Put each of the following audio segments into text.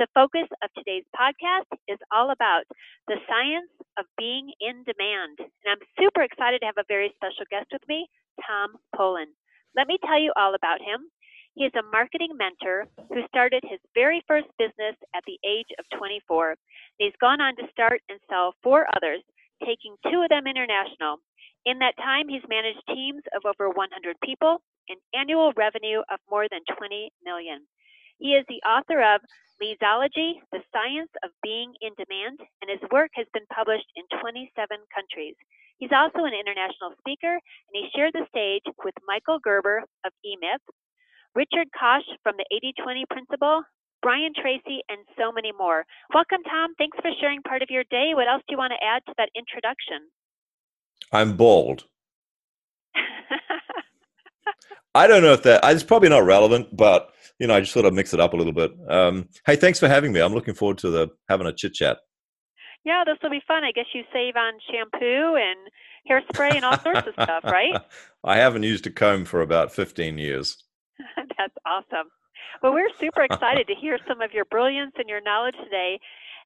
The focus of today's podcast is all about the science of being in demand. And I'm super excited to have a very special guest with me, Tom Poland. Let me tell you all about him. He is a marketing mentor who started his very first business at the age of 24. He's gone on to start and sell four others, taking two of them international. In that time, he's managed teams of over 100 people and annual revenue of more than 20 million. He is the author of Leadsology, The Science of Being in Demand, and his work has been published in 27 countries. He's also an international speaker, and he shared the stage with Michael Gerber of eMyth, Richard Koch from the 80 20 Principle, Brian Tracy, and so many more. Welcome, Tom. Thanks for sharing part of your day. What else do you want to add to that introduction? I'm bald. I don't know if that, it's probably not relevant, but you know, I just sort of mix it up a little bit. Um, hey, thanks for having me. I'm looking forward to the having a chit chat. Yeah, this will be fun. I guess you save on shampoo and hairspray and all sorts of stuff, right? I haven't used a comb for about 15 years. That's awesome. Well, we're super excited to hear some of your brilliance and your knowledge today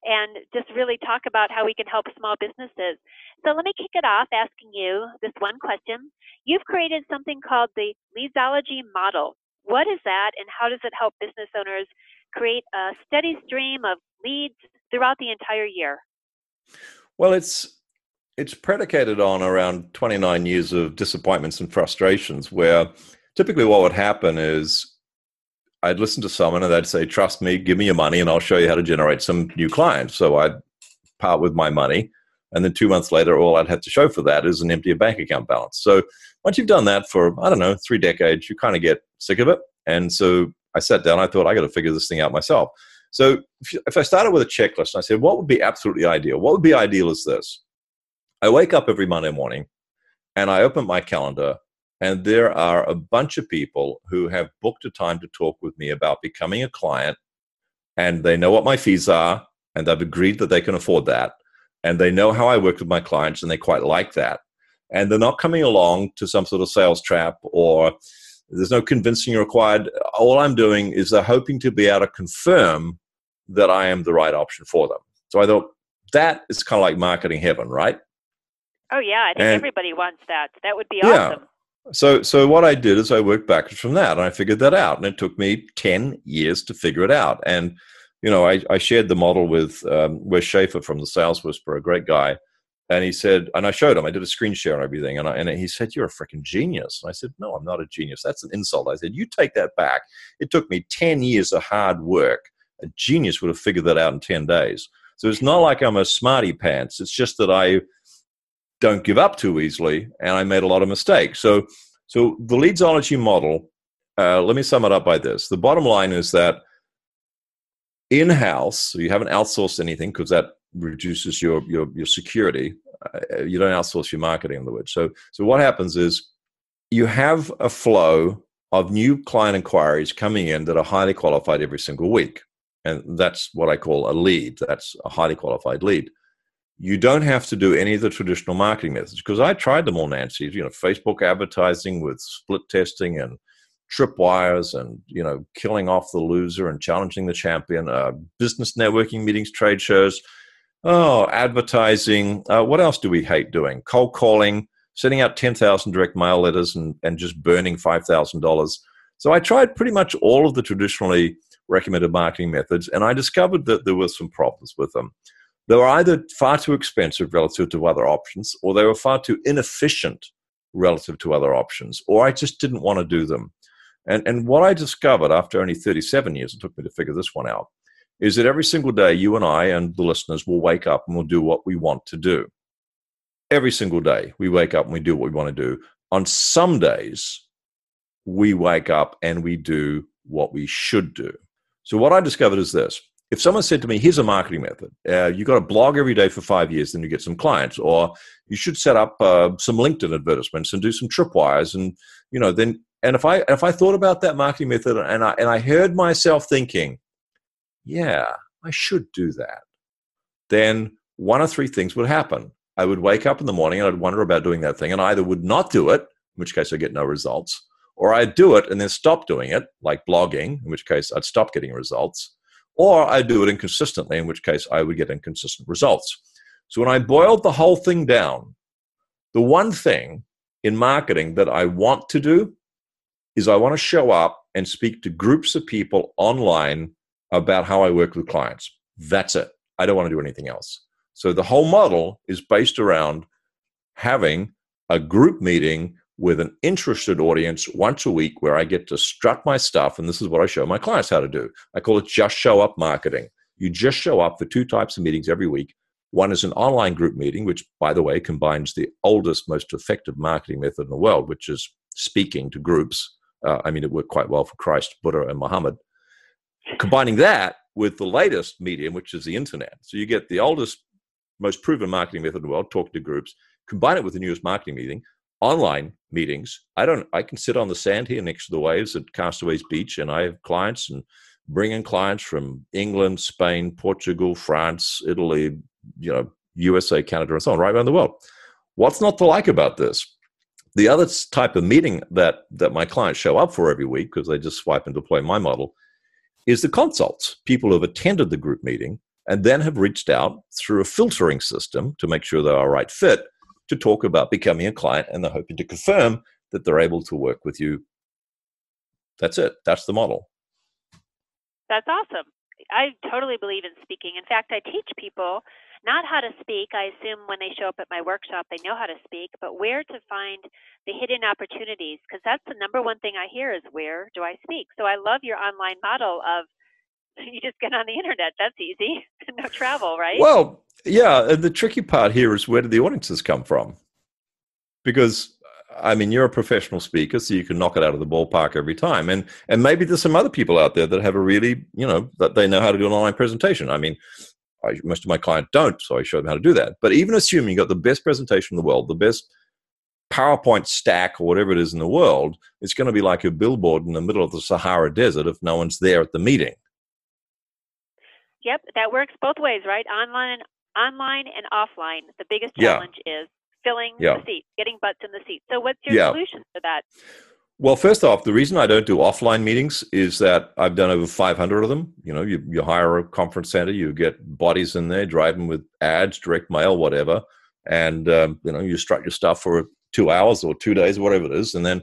and just really talk about how we can help small businesses. So let me kick it off asking you this one question. You've created something called the Leadsology model. What is that, and how does it help business owners create a steady stream of leads throughout the entire year? Well, it's it's predicated on around 29 years of disappointments and frustrations where typically what would happen is I'd listen to someone and they'd say, Trust me, give me your money, and I'll show you how to generate some new clients. So I'd part with my money. And then two months later, all I'd have to show for that is an empty bank account balance. So once you've done that for, I don't know, three decades, you kind of get sick of it. And so I sat down, I thought, I got to figure this thing out myself. So if, I started with a checklist and I said, what would be absolutely ideal? What would be ideal is this I wake up every Monday morning and I open my calendar, and there are a bunch of people who have booked a time to talk with me about becoming a client, and they know what my fees are, and they've agreed that they can afford that, and they know how I work with my clients, and they quite like that and they're not coming along to some sort of sales trap or there's no convincing required. All I'm doing is they're hoping to be able to confirm that I am the right option for them. So I thought that is kind of like marketing heaven, right? Oh yeah, I think and, everybody wants that. That would be yeah. awesome. So, so what I did is I worked backwards from that, and I figured that out, and it took me ten years to figure it out. And you know, I, I shared the model with um, Wes Schaefer from the Sales Whisperer, a great guy, and he said, and I showed him, I did a screen share and everything. And, I, and he said, You're a freaking genius. And I said, No, I'm not a genius. That's an insult. I said, You take that back. It took me 10 years of hard work. A genius would have figured that out in 10 days. So it's not like I'm a smarty pants. It's just that I don't give up too easily and I made a lot of mistakes. So, so the leadsology model, uh, let me sum it up by this. The bottom line is that in house, so you haven't outsourced anything because that reduces your your, your security. Uh, you don't outsource your marketing, in other words. So so what happens is you have a flow of new client inquiries coming in that are highly qualified every single week, and that's what I call a lead. That's a highly qualified lead. You don't have to do any of the traditional marketing methods because I tried them all, Nancy. You know, Facebook advertising with split testing and tripwires and you know killing off the loser and challenging the champion uh, business networking meetings trade shows Oh, advertising. Uh, what else do we hate doing? Cold calling, sending out 10,000 direct mail letters and, and just burning $5,000. So I tried pretty much all of the traditionally recommended marketing methods, and I discovered that there were some problems with them. They were either far too expensive relative to other options, or they were far too inefficient relative to other options, or I just didn't want to do them. And, and what I discovered after only 37 years, it took me to figure this one out, is that every single day you and I and the listeners will wake up and we'll do what we want to do. Every single day we wake up and we do what we want to do. On some days, we wake up and we do what we should do. So, what I discovered is this if someone said to me, here's a marketing method, uh, you got to blog every day for five years, then you get some clients, or you should set up uh, some LinkedIn advertisements and do some tripwires, and you know, then and if I if I thought about that marketing method and I and I heard myself thinking, yeah, I should do that, then one of three things would happen. I would wake up in the morning and I'd wonder about doing that thing, and I either would not do it, in which case I get no results, or I'd do it and then stop doing it, like blogging, in which case I'd stop getting results or I do it inconsistently, in which case I would get inconsistent results. So when I boiled the whole thing down, the one thing in marketing that I want to do is I want to show up and speak to groups of people online about how I work with clients. That's it. I don't want to do anything else. So the whole model is based around having a group meeting with an interested audience once a week where I get to strut my stuff. And this is what I show my clients how to do. I call it just show up marketing. You just show up for two types of meetings every week. One is an online group meeting, which, by the way, combines the oldest, most effective marketing method in the world, which is speaking to groups. Uh, I mean, it worked quite well for Christ, Buddha, and Muhammad. Combining that with the latest medium, which is the internet. So you get the oldest, most proven marketing method in the world, talk to groups, combine it with the newest marketing meeting, online meetings. I don't. I can sit on the sand here next to the waves at Castaways Beach, and I have clients and bring in clients from England, Spain, Portugal, France, Italy, you know, USA, Canada, and so on, right around the world. What's not to like about this? The other type of meeting that that my clients show up for every week because they just swipe and deploy my model is the consults. People who have attended the group meeting and then have reached out through a filtering system to make sure they're a right fit to talk about becoming a client and they're hoping to confirm that they're able to work with you. That's it. That's the model. That's awesome. I totally believe in speaking. In fact, I teach people not how to speak. I assume when they show up at my workshop, they know how to speak, but where to find the hidden opportunities, because that's the number one thing I hear is where do I speak? So I love your online model of you just get on the internet. That's easy. no travel, right? Well, yeah. And the tricky part here is where do the audiences come from? Because I mean, you're a professional speaker, so you can knock it out of the ballpark every time. And and maybe there's some other people out there that have a really, you know, that they know how to do an online presentation. I mean, I, most of my clients don't, so I show them how to do that. But even assuming you got the best presentation in the world, the best PowerPoint stack or whatever it is in the world, it's going to be like a billboard in the middle of the Sahara Desert if no one's there at the meeting. Yep, that works both ways, right? Online, online and offline. The biggest challenge yeah. is filling yeah. the seats, getting butts in the seats. So, what's your yeah. solution for that? Well, first off, the reason I don't do offline meetings is that I've done over 500 of them. You know, you, you hire a conference center, you get bodies in there, drive them with ads, direct mail, whatever, and um, you know, you strut your stuff for two hours or two days, whatever it is, and then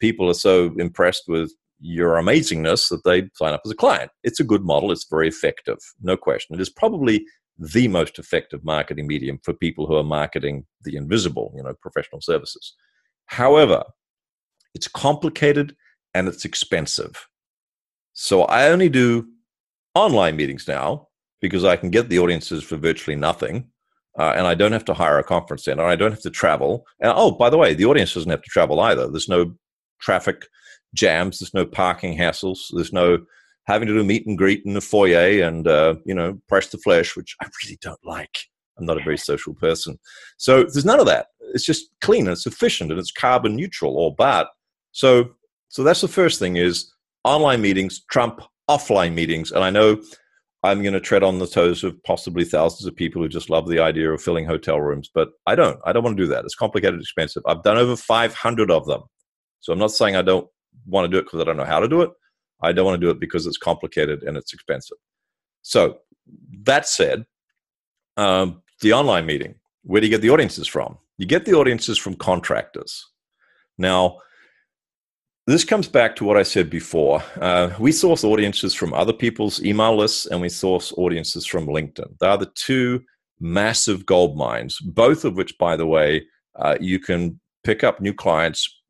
people are so impressed with your amazingness that they sign up as a client. It's a good model. It's very effective, no question. It is probably the most effective marketing medium for people who are marketing the invisible, you know, professional services. However, it's complicated and it's expensive. So I only do online meetings now because I can get the audiences for virtually nothing. Uh, and I don't have to hire a conference center. I don't have to travel. And oh, by the way, the audience doesn't have to travel either. There's no traffic jams. There's no parking hassles. There's no having to do meet and greet in the foyer and uh, you know press the flesh, which I really don't like. I'm not a very social person, so there's none of that. It's just clean and it's efficient and it's carbon neutral or bad. So so that's the first thing is online meetings trump offline meetings, and I know. I'm going to tread on the toes of possibly thousands of people who just love the idea of filling hotel rooms, but I don't. I don't want to do that. It's complicated, expensive. I've done over 500 of them. So I'm not saying I don't want to do it because I don't know how to do it. I don't want to do it because it's complicated and it's expensive. So that said, um, the online meeting, where do you get the audiences from? You get the audiences from contractors. Now, this comes back to what I said before. Uh, we source audiences from other people's email lists and we source audiences from LinkedIn. They are the two massive gold mines, both of which, by the way, uh, you can pick up new clients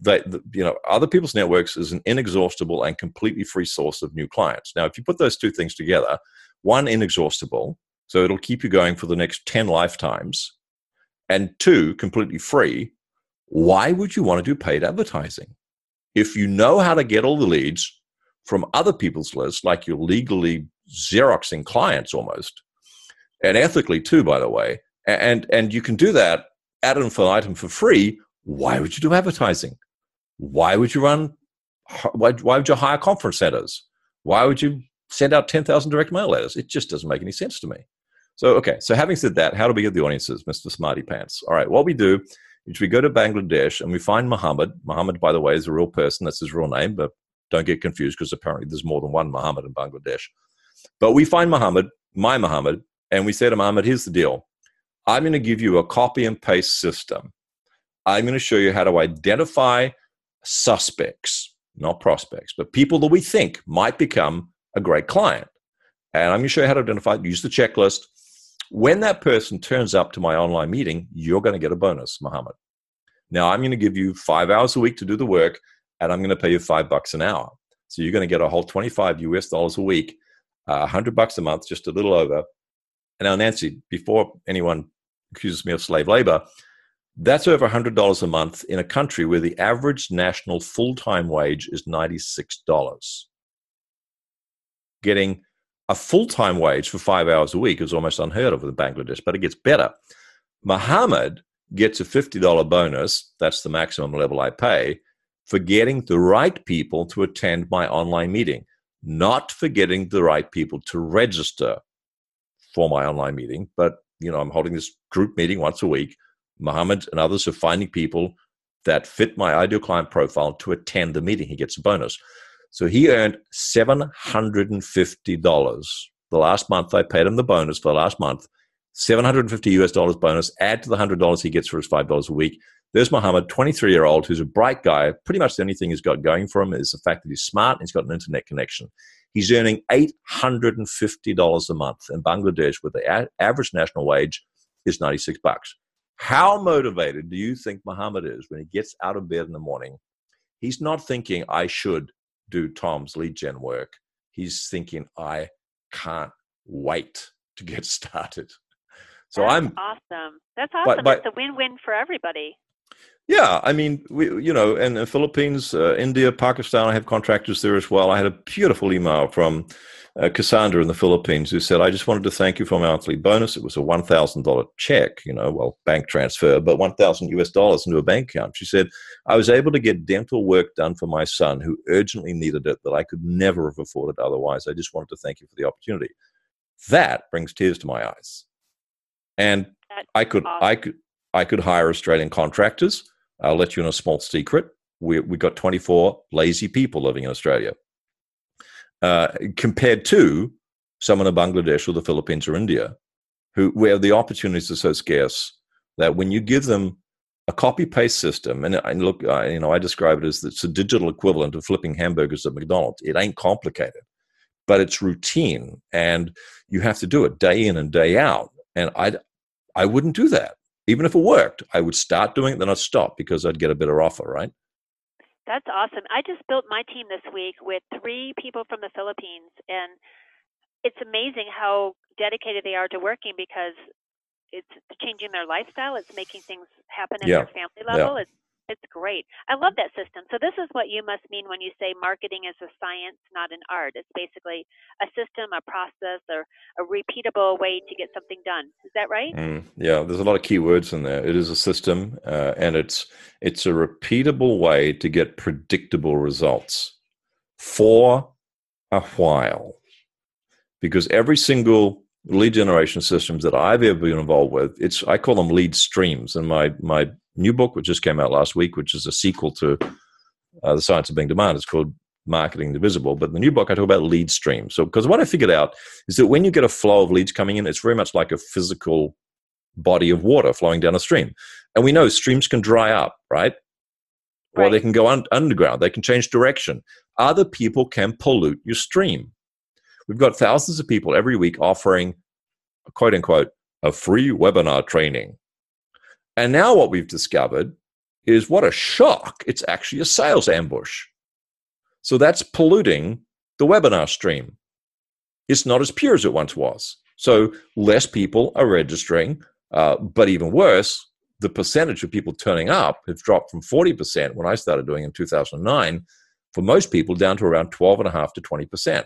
that you know other people's networks is an inexhaustible and completely free source of new clients. Now, if you put those two things together, one inexhaustible, so it'll keep you going for the next ten lifetimes, and two completely free. Why would you want to do paid advertising? If you know how to get all the leads from other people's lists, like you're legally xeroxing clients almost, and ethically too, by the way, and and you can do that ad infinitum for free why would you do advertising? Why would you run? Why, why would you hire conference centers? Why would you send out 10,000 direct mail letters? It just doesn't make any sense to me. So, okay, so having said that, how do we get the audiences, Mr. Smarty Pants? All right, what we do is we go to Bangladesh and we find Muhammad. Muhammad, by the way, is a real person. That's his real name, but don't get confused because apparently there's more than one Muhammad in Bangladesh. But we find Muhammad, my Muhammad, and we say to Muhammad, here's the deal. I'm going to give you a copy and paste system I'm going to show you how to identify suspects, not prospects, but people that we think might become a great client. And I'm going to show you how to identify, use the checklist. When that person turns up to my online meeting, you're going to get a bonus, Muhammad. Now, I'm going to give you five hours a week to do the work, and I'm going to pay you five bucks an hour. So you're going to get a whole 25 US dollars a week, uh, 100 bucks a month, just a little over. And now, Nancy, before anyone accuses me of slave labor, that's over $100 a month in a country where the average national full time wage is $96. Getting a full time wage for five hours a week is almost unheard of in Bangladesh, but it gets better. Muhammad gets a $50 bonus, that's the maximum level I pay, for getting the right people to attend my online meeting, not for getting the right people to register for my online meeting, but you know, I'm holding this group meeting once a week Mohammed and others are finding people that fit my ideal client profile to attend the meeting. He gets a bonus. So he earned $750. The last month I paid him the bonus for the last month, 750 US dollars bonus, add to the $100 he gets for his $5 a week. There's Mohammed, 23 year old, who's a bright guy. Pretty much the only thing he's got going for him is the fact that he's smart and he's got an internet connection. He's earning $850 a month in Bangladesh, where the average national wage is 96 bucks. How motivated do you think Muhammad is when he gets out of bed in the morning? He's not thinking, I should do Tom's lead gen work. He's thinking, I can't wait to get started. So That's I'm awesome. That's awesome. But, but, it's a win-win for everybody. Yeah, I mean, we, you know, in the Philippines, uh, India, Pakistan, I have contractors there as well. I had a beautiful email from uh, Cassandra in the Philippines who said, I just wanted to thank you for my monthly bonus. It was a $1,000 check, you know, well, bank transfer, but 1,000 US dollars into a bank account. She said, I was able to get dental work done for my son who urgently needed it that I could never have afforded otherwise. I just wanted to thank you for the opportunity. That brings tears to my eyes. And That's I could, awesome. I could, I could hire Australian contractors. I'll let you in a small secret. We we got 24 lazy people living in Australia. Uh, compared to someone in Bangladesh or the Philippines or India, who where the opportunities are so scarce that when you give them a copy paste system, and, and look, I, you know, I describe it as it's a digital equivalent of flipping hamburgers at McDonald's. It ain't complicated, but it's routine, and you have to do it day in and day out. And I, I wouldn't do that even if it worked. I would start doing it, then I'd stop because I'd get a better offer, right? That's awesome. I just built my team this week with three people from the Philippines, and it's amazing how dedicated they are to working because it's changing their lifestyle. It's making things happen at yeah. their family level. Yeah. It's it's great. I love that system. So this is what you must mean when you say marketing is a science, not an art. It's basically a system, a process, or a repeatable way to get something done. Is that right? Mm, yeah, there's a lot of key words in there. It is a system, uh, and it's it's a repeatable way to get predictable results for a while, because every single lead generation systems that I've ever been involved with, it's I call them lead streams. And my my new book, which just came out last week, which is a sequel to uh, The Science of Being Demand. It's called Marketing the Invisible. But in the new book, I talk about lead streams. So, because what I figured out is that when you get a flow of leads coming in, it's very much like a physical body of water flowing down a stream. And we know streams can dry up, right? right. Or they can go un- underground, they can change direction. Other people can pollute your stream. We've got thousands of people every week offering, quote unquote, a free webinar training and now what we've discovered is what a shock. It's actually a sales ambush. So that's polluting the webinar stream. It's not as pure as it once was. So less people are registering, uh, but even worse, the percentage of people turning up have dropped from 40% when I started doing in 2009 for most people down to around 12.5 to 20%.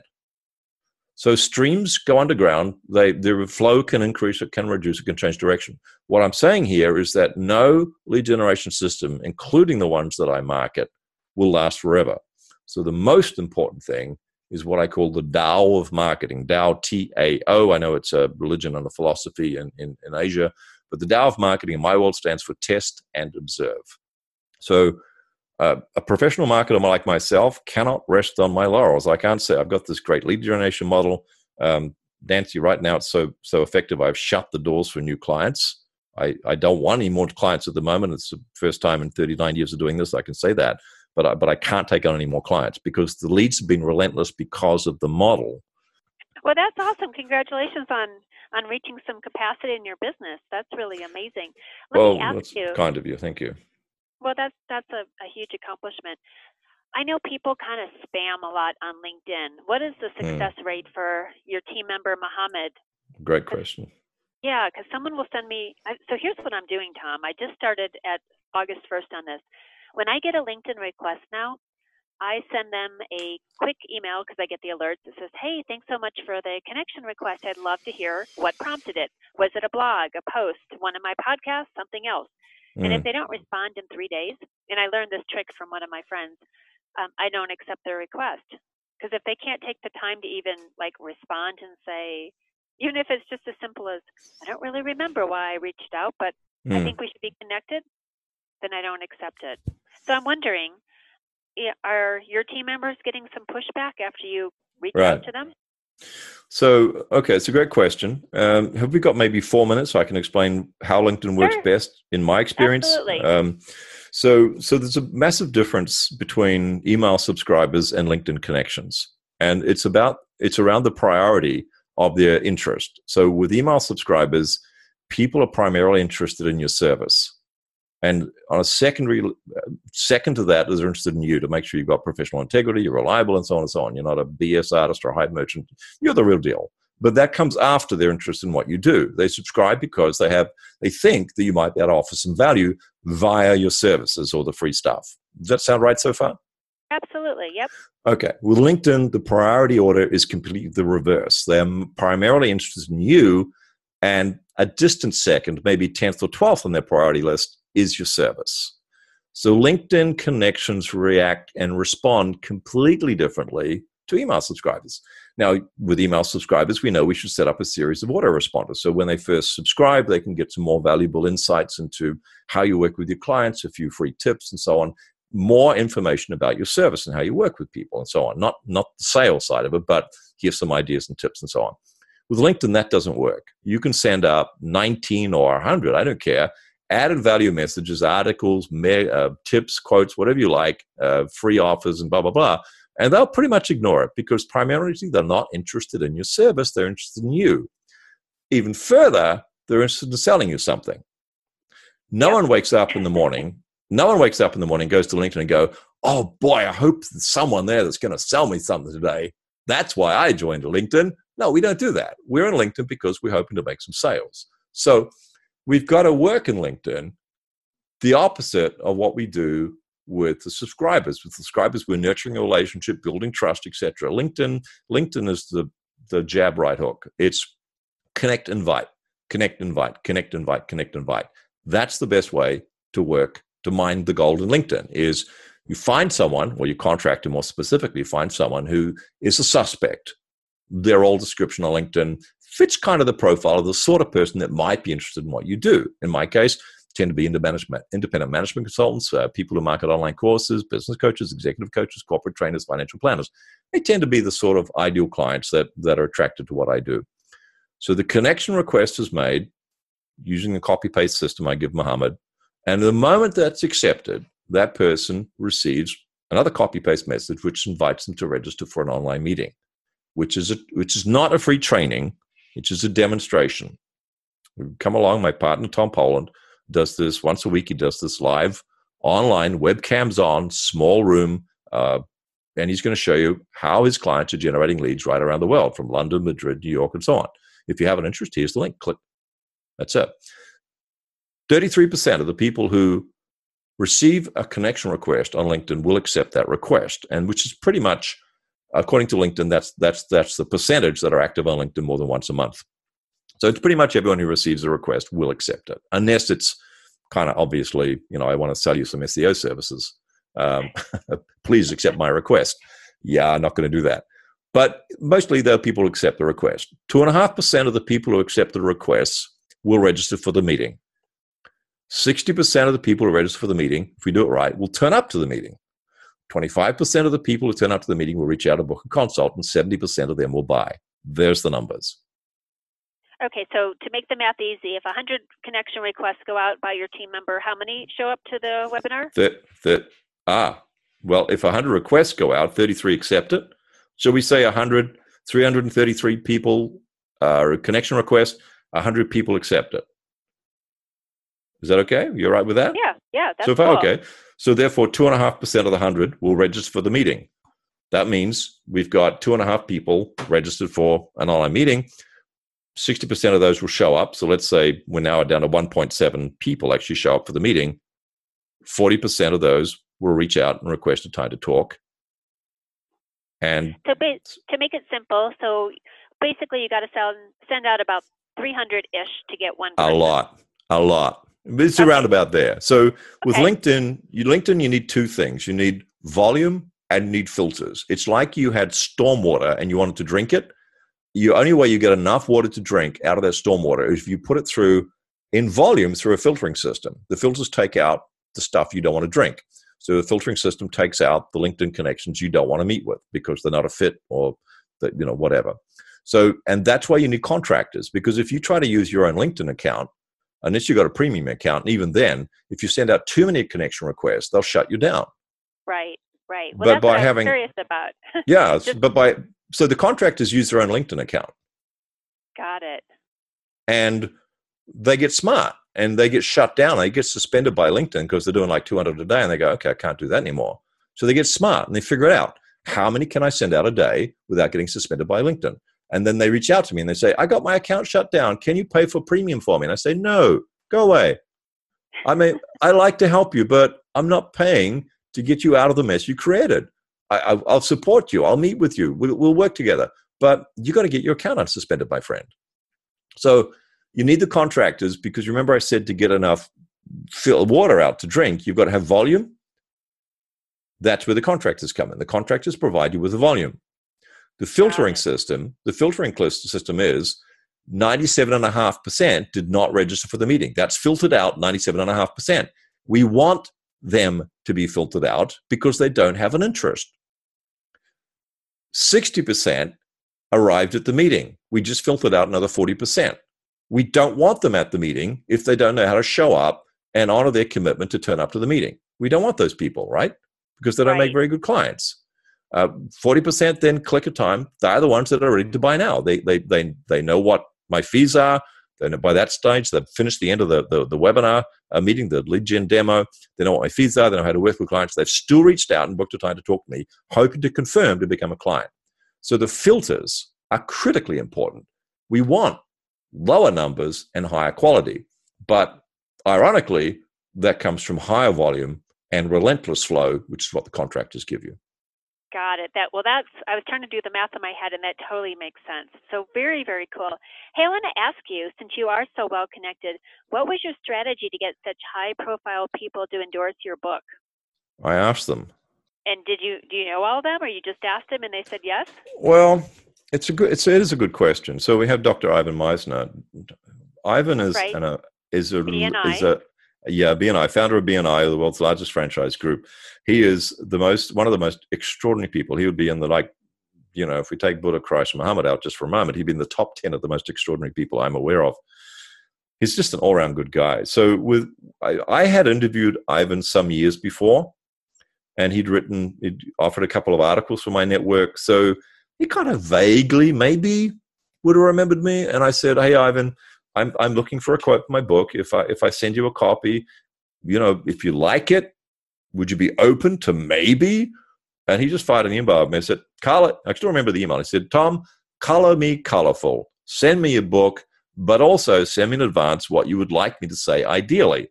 So streams go underground. They, their flow can increase, it can reduce, it can change direction. What I'm saying here is that no lead generation system, including the ones that I market, will last forever. So the most important thing is what I call the Tao of marketing. Tao, T A O. I know it's a religion and a philosophy in, in, in Asia, but the Tao of marketing in my world stands for test and observe. So uh, a professional marketer like myself cannot rest on my laurels. I can't say I've got this great lead generation model. Um, Nancy, right now it's so so effective. I've shut the doors for new clients. I, I don't want any more clients at the moment. It's the first time in 39 years of doing this. I can say that, but I, but I can't take on any more clients because the leads have been relentless because of the model. Well, that's awesome. Congratulations on on reaching some capacity in your business. That's really amazing. Let well, me ask that's you. kind of you. Thank you. Well, that's that's a, a huge accomplishment. I know people kind of spam a lot on LinkedIn. What is the Hmm. success rate for your team member Mohammed? Great question. Yeah, because someone will send me. I, so here's what I'm doing, Tom. I just started at August 1st on this. When I get a LinkedIn request now, I send them a quick email because I get the alerts. It says, "Hey, thanks so much for the connection request. I'd love to hear what prompted it. Was it a blog, a post, one of my podcasts, something else?" And if Mm. they don't respond in three days, and I learned this trick from one of my friends, um, I don't accept their request. Because if they can't take the time to even like respond and say, even if it's just as simple as, I don't really remember why I reached out, but I Mm. think we should be connected, then I don't accept it. So I'm wondering, are your team members getting some pushback after you reach Right. out to them? So, okay, it's a great question. Um, have we got maybe four minutes so I can explain how LinkedIn works Sure. best in my experience? Absolutely. Um, so, so there's a massive difference between email subscribers and LinkedIn connections, and it's about it's around the priority of their interest. So, with email subscribers, people are primarily interested in your service. And on a secondary, uh, second to that, is they're interested in you to make sure you've got professional integrity, you're reliable, and so on and so on. You're not a BS artist or a hype merchant. You're the real deal. But that comes after their interest in what you do. They subscribe because they have they think that you might be able to offer some value via your services or the free stuff. Does that sound right so far? Absolutely. Yep. Okay. With LinkedIn, the priority order is completely the reverse. They're primarily interested in you, and a distant second, maybe 10th or 12th on their priority list, is your service. So LinkedIn connections react and respond completely differently to email subscribers. Now, with email subscribers, we know we should set up a series of autoresponders. So when they first subscribe, they can get some more valuable insights into how you work with your clients, a few free tips, and so on more information about your service and how you work with people and so on. Not not the sales side of it, but here's some ideas and tips and so on. With LinkedIn, that doesn't work. You can send out 19 or 100, I don't care, added value messages, articles, me- uh, tips, quotes, whatever you like, uh, free offers, and blah, blah, blah. And they'll pretty much ignore it because primarily they're not interested in your service, they're interested in you. Even further, they're interested in selling you something. No one wakes up in the morning no one wakes up in the morning, goes to LinkedIn and go, oh boy, I hope there's someone there that's going to sell me something today. That's why I joined LinkedIn. No, we don't do that. We're in LinkedIn because we're hoping to make some sales. So we've got to work in LinkedIn the opposite of what we do with the subscribers. With subscribers, we're nurturing a relationship, building trust, etc. LinkedIn, LinkedIn is the the jab right hook. It's connect, invite, connect, invite, connect, invite, connect, invite. That's the best way to work to mine the gold in LinkedIn is you find someone, or you contract to more specifically, find someone who is a suspect. Their role description on LinkedIn fits kind of the profile of the sort of person that might be interested in what you do. In my case, tend to be independent management consultants, uh, people who market online courses, business coaches, executive coaches, corporate trainers, financial planners. They tend to be the sort of ideal clients that, that are attracted to what I do. So the connection request is made using the copy paste system I give Mohammed. And the moment that's accepted, that person receives another copy paste message which invites them to register for an online meeting, which is a, which is not a free training, which is a demonstration. We Come along, my partner Tom Poland does this once a week. He does this live online, webcams on, small room, uh, and he's going to show you how his clients are generating leads right around the world from London, Madrid, New York, and so on. If you have an interest, here's the link. Click. That's it. 33% of the people who receive a connection request on LinkedIn will accept that request, and which is pretty much, according to LinkedIn, that's that's that's the percentage that are active on LinkedIn more than once a month. So it's pretty much everyone who receives a request will accept it, unless it's kind of obviously, you know, I want to sell you some SEO services. Um, please accept my request. Yeah, I'm not going to do that. But mostly, the people who accept the request. Two and a half percent of the people who accept the requests will register for the meeting. 60% of the people who register for the meeting, if we do it right, will turn up to the meeting. 25% of the people who turn up to the meeting will reach out and book a consult, and 70% of them will buy. There's the numbers. Okay, so to make the math easy, if 100 connection requests go out by your team member, how many show up to the webinar? That, that, ah, well, if 100 requests go out, 33 accept it. So we say 100, 333 people uh, connection request, 100 people accept it. Is that okay? You're right with that? Yeah, yeah. so if cool. I, okay, so therefore two and a half percent of the hundred will register for the meeting. That means we've got two and a half people registered for an online meeting. 60% of those will show up. So let's say we're now down to 1.7 people actually show up for the meeting. 40% of those will reach out and request a time to talk. And so to make it simple, so basically you got to send, send out about 300 ish to get one. Person. A lot, a lot. It's okay. around about there. So with okay. LinkedIn, you LinkedIn, you need two things. You need volume and you need filters. It's like you had stormwater and you wanted to drink it. The only way you get enough water to drink out of that stormwater is if you put it through in volume through a filtering system. The filters take out the stuff you don't want to drink. So the filtering system takes out the LinkedIn connections you don't want to meet with because they're not a fit or that you know whatever. So and that's why you need contractors because if you try to use your own LinkedIn account unless you've got a premium account. And even then, if you send out too many connection requests, they'll shut you down. Right, right. Well, but by having, curious about. yeah, Just, but by so the contractors use their own LinkedIn account. Got it. And they get smart and they get shut down. They get suspended by LinkedIn because they're doing like 200 a day and they go, okay, I can't do that anymore. So they get smart and they figure it out. How many can I send out a day without getting suspended by LinkedIn? And then they reach out to me and they say, I got my account shut down. Can you pay for premium for me? And I say, No, go away. I mean, I like to help you, but I'm not paying to get you out of the mess you created. I, will support you. I'll meet with you. We'll, we'll work together. But you got to get your account unsuspended, my friend. So you need the contractors because remember I said to get enough fill water out to drink, you've got to have volume. That's where the contractors come in. The contractors provide you with the volume. The filtering system, the filtering system is 97.5% did not register for the meeting. That's filtered out 97.5%. We want them to be filtered out because they don't have an interest. 60% arrived at the meeting. We just filtered out another 40%. We don't want them at the meeting if they don't know how to show up and honor their commitment to turn up to the meeting. We don't want those people, right? Because they don't right. make very good clients. Uh, forty uh, percent then click a time. They're the ones that are ready to buy now. They they they they know what my fees are. Then by that stage, they've finished the end of the the, the webinar uh, meeting, the lead gen demo. They know what my fees are. They know how to work with clients. They've still reached out and booked a time to talk to me, hoping to confirm to become a client. So the filters are critically important. We want lower numbers and higher quality, but ironically, that comes from higher volume and relentless flow, which is what the contractors give you. Got it. That well, that's I was trying to do the math in my head, and that totally makes sense. So very, very cool. Hey, I want to ask you, since you are so well connected, what was your strategy to get such high-profile people to endorse your book? I asked them. And did you do you know all of them, or you just asked them and they said yes? Well, it's a good. It's it is a good question. So we have Dr. Ivan Misner. Ivan is right. an, a, is a is a yeah, BNI, founder of BNI, the world's largest franchise group. He is the most, one of the most extraordinary people. He would be in the like, you know, if we take Buddha, Christ, Muhammad out just for a moment, he'd be in the top 10 of the most extraordinary people I'm aware of. He's just an all-round good guy. So with, I, I had interviewed Ivan some years before and he'd written, he'd offered a couple of articles for my network. So he kind of vaguely maybe would have remembered me. And I said, Hey, Ivan, I'm I'm looking for a quote for my book. If I if I send you a copy, you know, if you like it, would you be open to maybe? And he just fired an email at me. I said, color, I still remember the email. He said, Tom, color me colorful. Send me a book, but also send me in advance what you would like me to say ideally.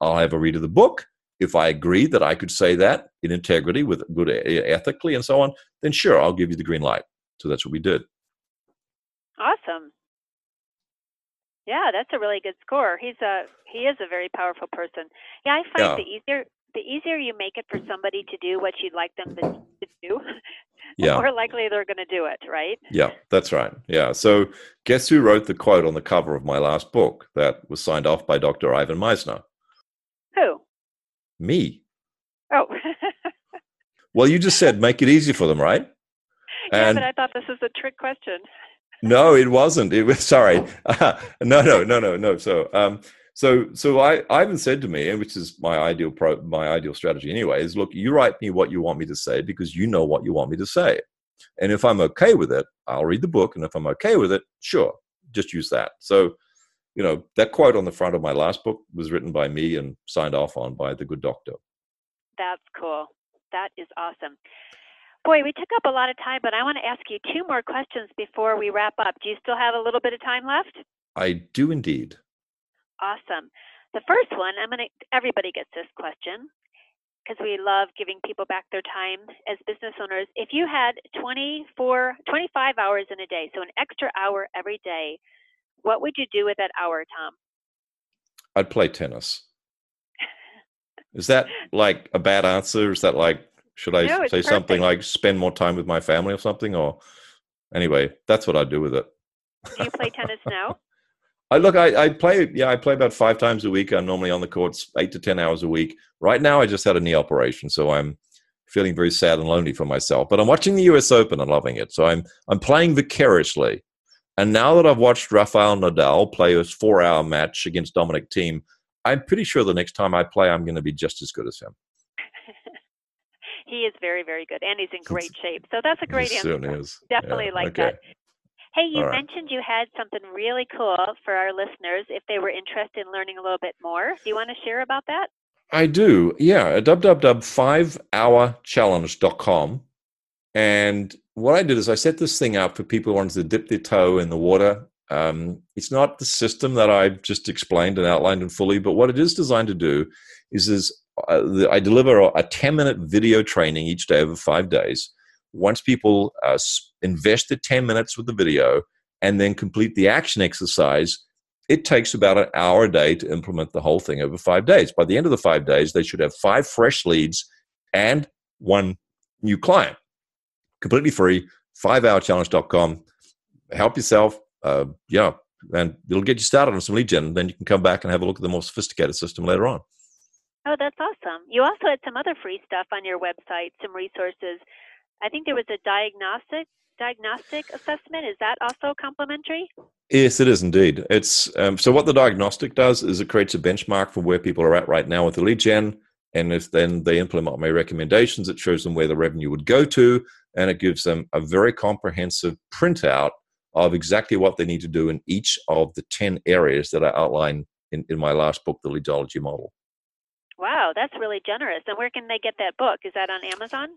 I'll have a read of the book. If I agree that I could say that in integrity, with good ethically and so on, then sure, I'll give you the green light. So that's what we did. Awesome. Yeah, that's a really good score. He's a he is a very powerful person. Yeah, I find yeah. the easier the easier you make it for somebody to do what you'd like them to, do, the yeah. more likely they're going to do it, right? Yeah, that's right. Yeah. So, guess who wrote the quote on the cover of my last book that was signed off by Dr. Ivan Misner? Who? Me. Oh. well, you just said make it easy for them, right? Yeah, and but I thought this was a trick question. No, it wasn't. It was sorry. Uh, no, no, no, no, no. So, um, so, so I, Ivan said to me, which is my ideal pro, my ideal strategy anyway, is look, you write me what you want me to say because you know what you want me to say, and if I'm okay with it, I'll read the book, and if I'm okay with it, sure, just use that. So, you know, that quote on the front of my last book was written by me and signed off on by the good doctor. That's cool. That is awesome. Boy, we took up a lot of time, but I want to ask you two more questions before we wrap up. Do you still have a little bit of time left? I do indeed. Awesome. The first one, I'm going to, everybody gets this question because we love giving people back their time as business owners. If you had 24, 25 hours in a day, so an extra hour every day, what would you do with that hour, Tom? I'd play tennis. Is that like a bad answer? Is that like, should I no, say something like spend more time with my family or something? Or anyway, that's what I'd do with it. Do you play tennis now? I look, I, I play, yeah, I play about five times a week. I'm normally on the courts eight to 10 hours a week. Right now, I just had a knee operation, so I'm feeling very sad and lonely for myself. But I'm watching the US Open and loving it. So I'm, I'm playing vicariously. And now that I've watched Rafael Nadal play a four hour match against Dominic Thiem, I'm pretty sure the next time I play, I'm going to be just as good as him. He is very, very good, and he's in great shape. So that's a great he answer. Is. Definitely yeah, like okay. that. Hey, you right. mentioned you had something really cool for our listeners if they were interested in learning a little bit more. Do you want to share about that? I do. Yeah, at www.5hourchallenge.com. And what I did is I set this thing up for people who wanted to dip their toe in the water. Um, it's not the system that I've just explained and outlined and fully, but what it is designed to do is, is I deliver a 10 minute video training each day over five days once people uh, invest the 10 minutes with the video and then complete the action exercise, it takes about an hour a day to implement the whole thing over five days. By the end of the five days, they should have five fresh leads and one new client. Completely free, fivehourchallenge.com. Help yourself. Uh, yeah, and it'll get you started on some lead gen. Then you can come back and have a look at the more sophisticated system later on. Oh, that's awesome. You also had some other free stuff on your website, some resources I think there was a diagnostic diagnostic assessment. Is that also complimentary? Yes, it is indeed. It's um, so what the diagnostic does is it creates a benchmark for where people are at right now with the lead gen, and if then they implement my recommendations, it shows them where the revenue would go to, and it gives them a very comprehensive printout of exactly what they need to do in each of the ten areas that I outline in, in my last book, the Leadsology Model. Wow, that's really generous. And where can they get that book? Is that on Amazon?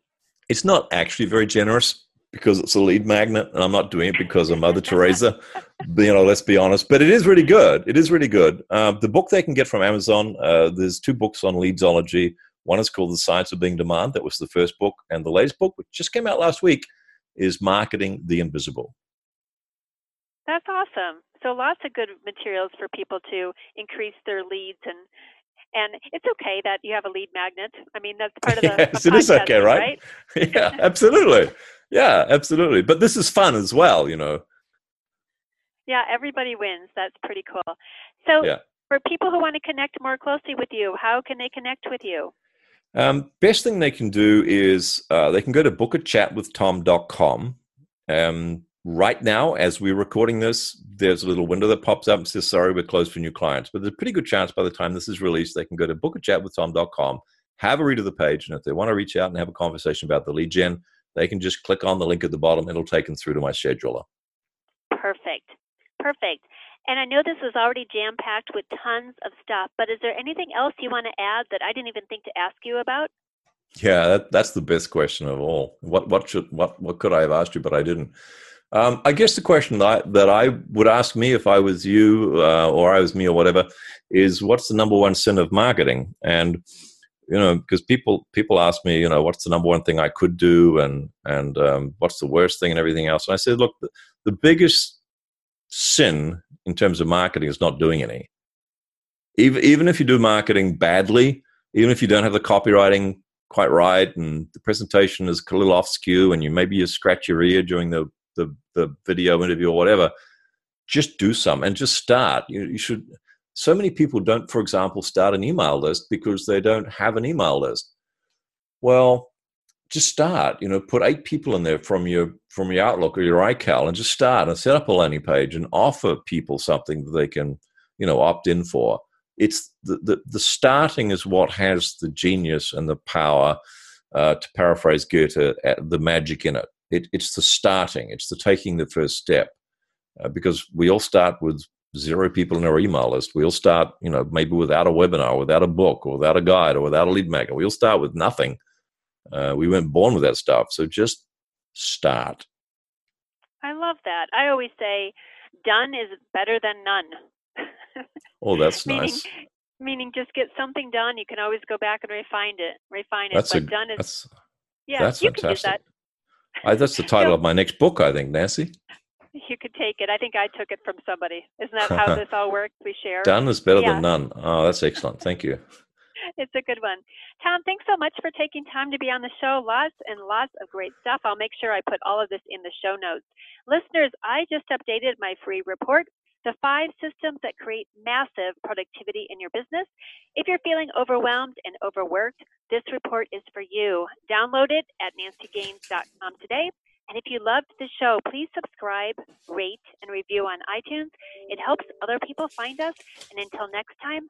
It's not actually very generous because it's a lead magnet, and I'm not doing it because of Mother Teresa. you know, let's be honest. But it is really good. It is really good. Uh, the book they can get from Amazon. Uh, there's two books on leadsology. One is called The Science of Being Demand. That was the first book, and the latest book, which just came out last week, is Marketing the Invisible. That's awesome. So lots of good materials for people to increase their leads and and it's okay that you have a lead magnet. I mean, that's part of the yes, it is okay, right? right? yeah, absolutely. Yeah, absolutely. But this is fun as well, you know. Yeah, everybody wins. That's pretty cool. So, yeah. for people who want to connect more closely with you, how can they connect with you? Um, best thing they can do is uh, they can go to bookachatwithtom.com. Um, right now, as we're recording this, there's a little window that pops up and says, sorry, we're closed for new clients. But there's a pretty good chance by the time this is released, they can go to bookachatwithtom.com, have a read of the page, and if they want to reach out and have a conversation about the lead gen, they can just click on the link at the bottom. It'll take them through to my scheduler. Perfect. Perfect. And I know this was already jam packed with tons of stuff, but is there anything else you want to add that I didn't even think to ask you about? Yeah, that, that's the best question of all. What what should what what could I have asked you, but I didn't. Um, I guess the question that I, that I would ask me if I was you uh, or I was me or whatever is what's the number one sin of marketing? And you know, because people people ask me, you know, what's the number one thing I could do, and and um, what's the worst thing, and everything else. And I said, look, the, the biggest sin in terms of marketing is not doing any. Even even if you do marketing badly, even if you don't have the copywriting quite right and the presentation is a little off skew and you maybe you scratch your ear during the, the, the video interview or whatever, just do some and just start. You, you should. So many people don't, for example, start an email list because they don't have an email list. Well, just start. You know, put eight people in there from your from your Outlook or your iCal, and just start and set up a landing page and offer people something that they can, you know, opt in for it's the, the, the starting is what has the genius and the power uh, to paraphrase goethe uh, the magic in it. It. it's the starting it's the taking the first step uh, because we all start with zero people in our email list we all start you know maybe without a webinar without a book or without a guide or without a lead magnet we all start with nothing uh, we weren't born with that stuff so just start i love that i always say done is better than none Oh, that's meaning, nice. Meaning, just get something done. You can always go back and refine it. Refine it. That's but a, done is. That's, yeah, that's you fantastic. can use that. I, that's the title of my next book, I think, Nancy. You could take it. I think I took it from somebody. Isn't that how this all works? We share. Done is better yeah. than none. Oh, that's excellent. Thank you. it's a good one. Tom, thanks so much for taking time to be on the show. Lots and lots of great stuff. I'll make sure I put all of this in the show notes. Listeners, I just updated my free report the five systems that create massive productivity in your business. If you're feeling overwhelmed and overworked, this report is for you. Download it at nancygaines.com today. And if you loved the show, please subscribe, rate, and review on iTunes. It helps other people find us. And until next time,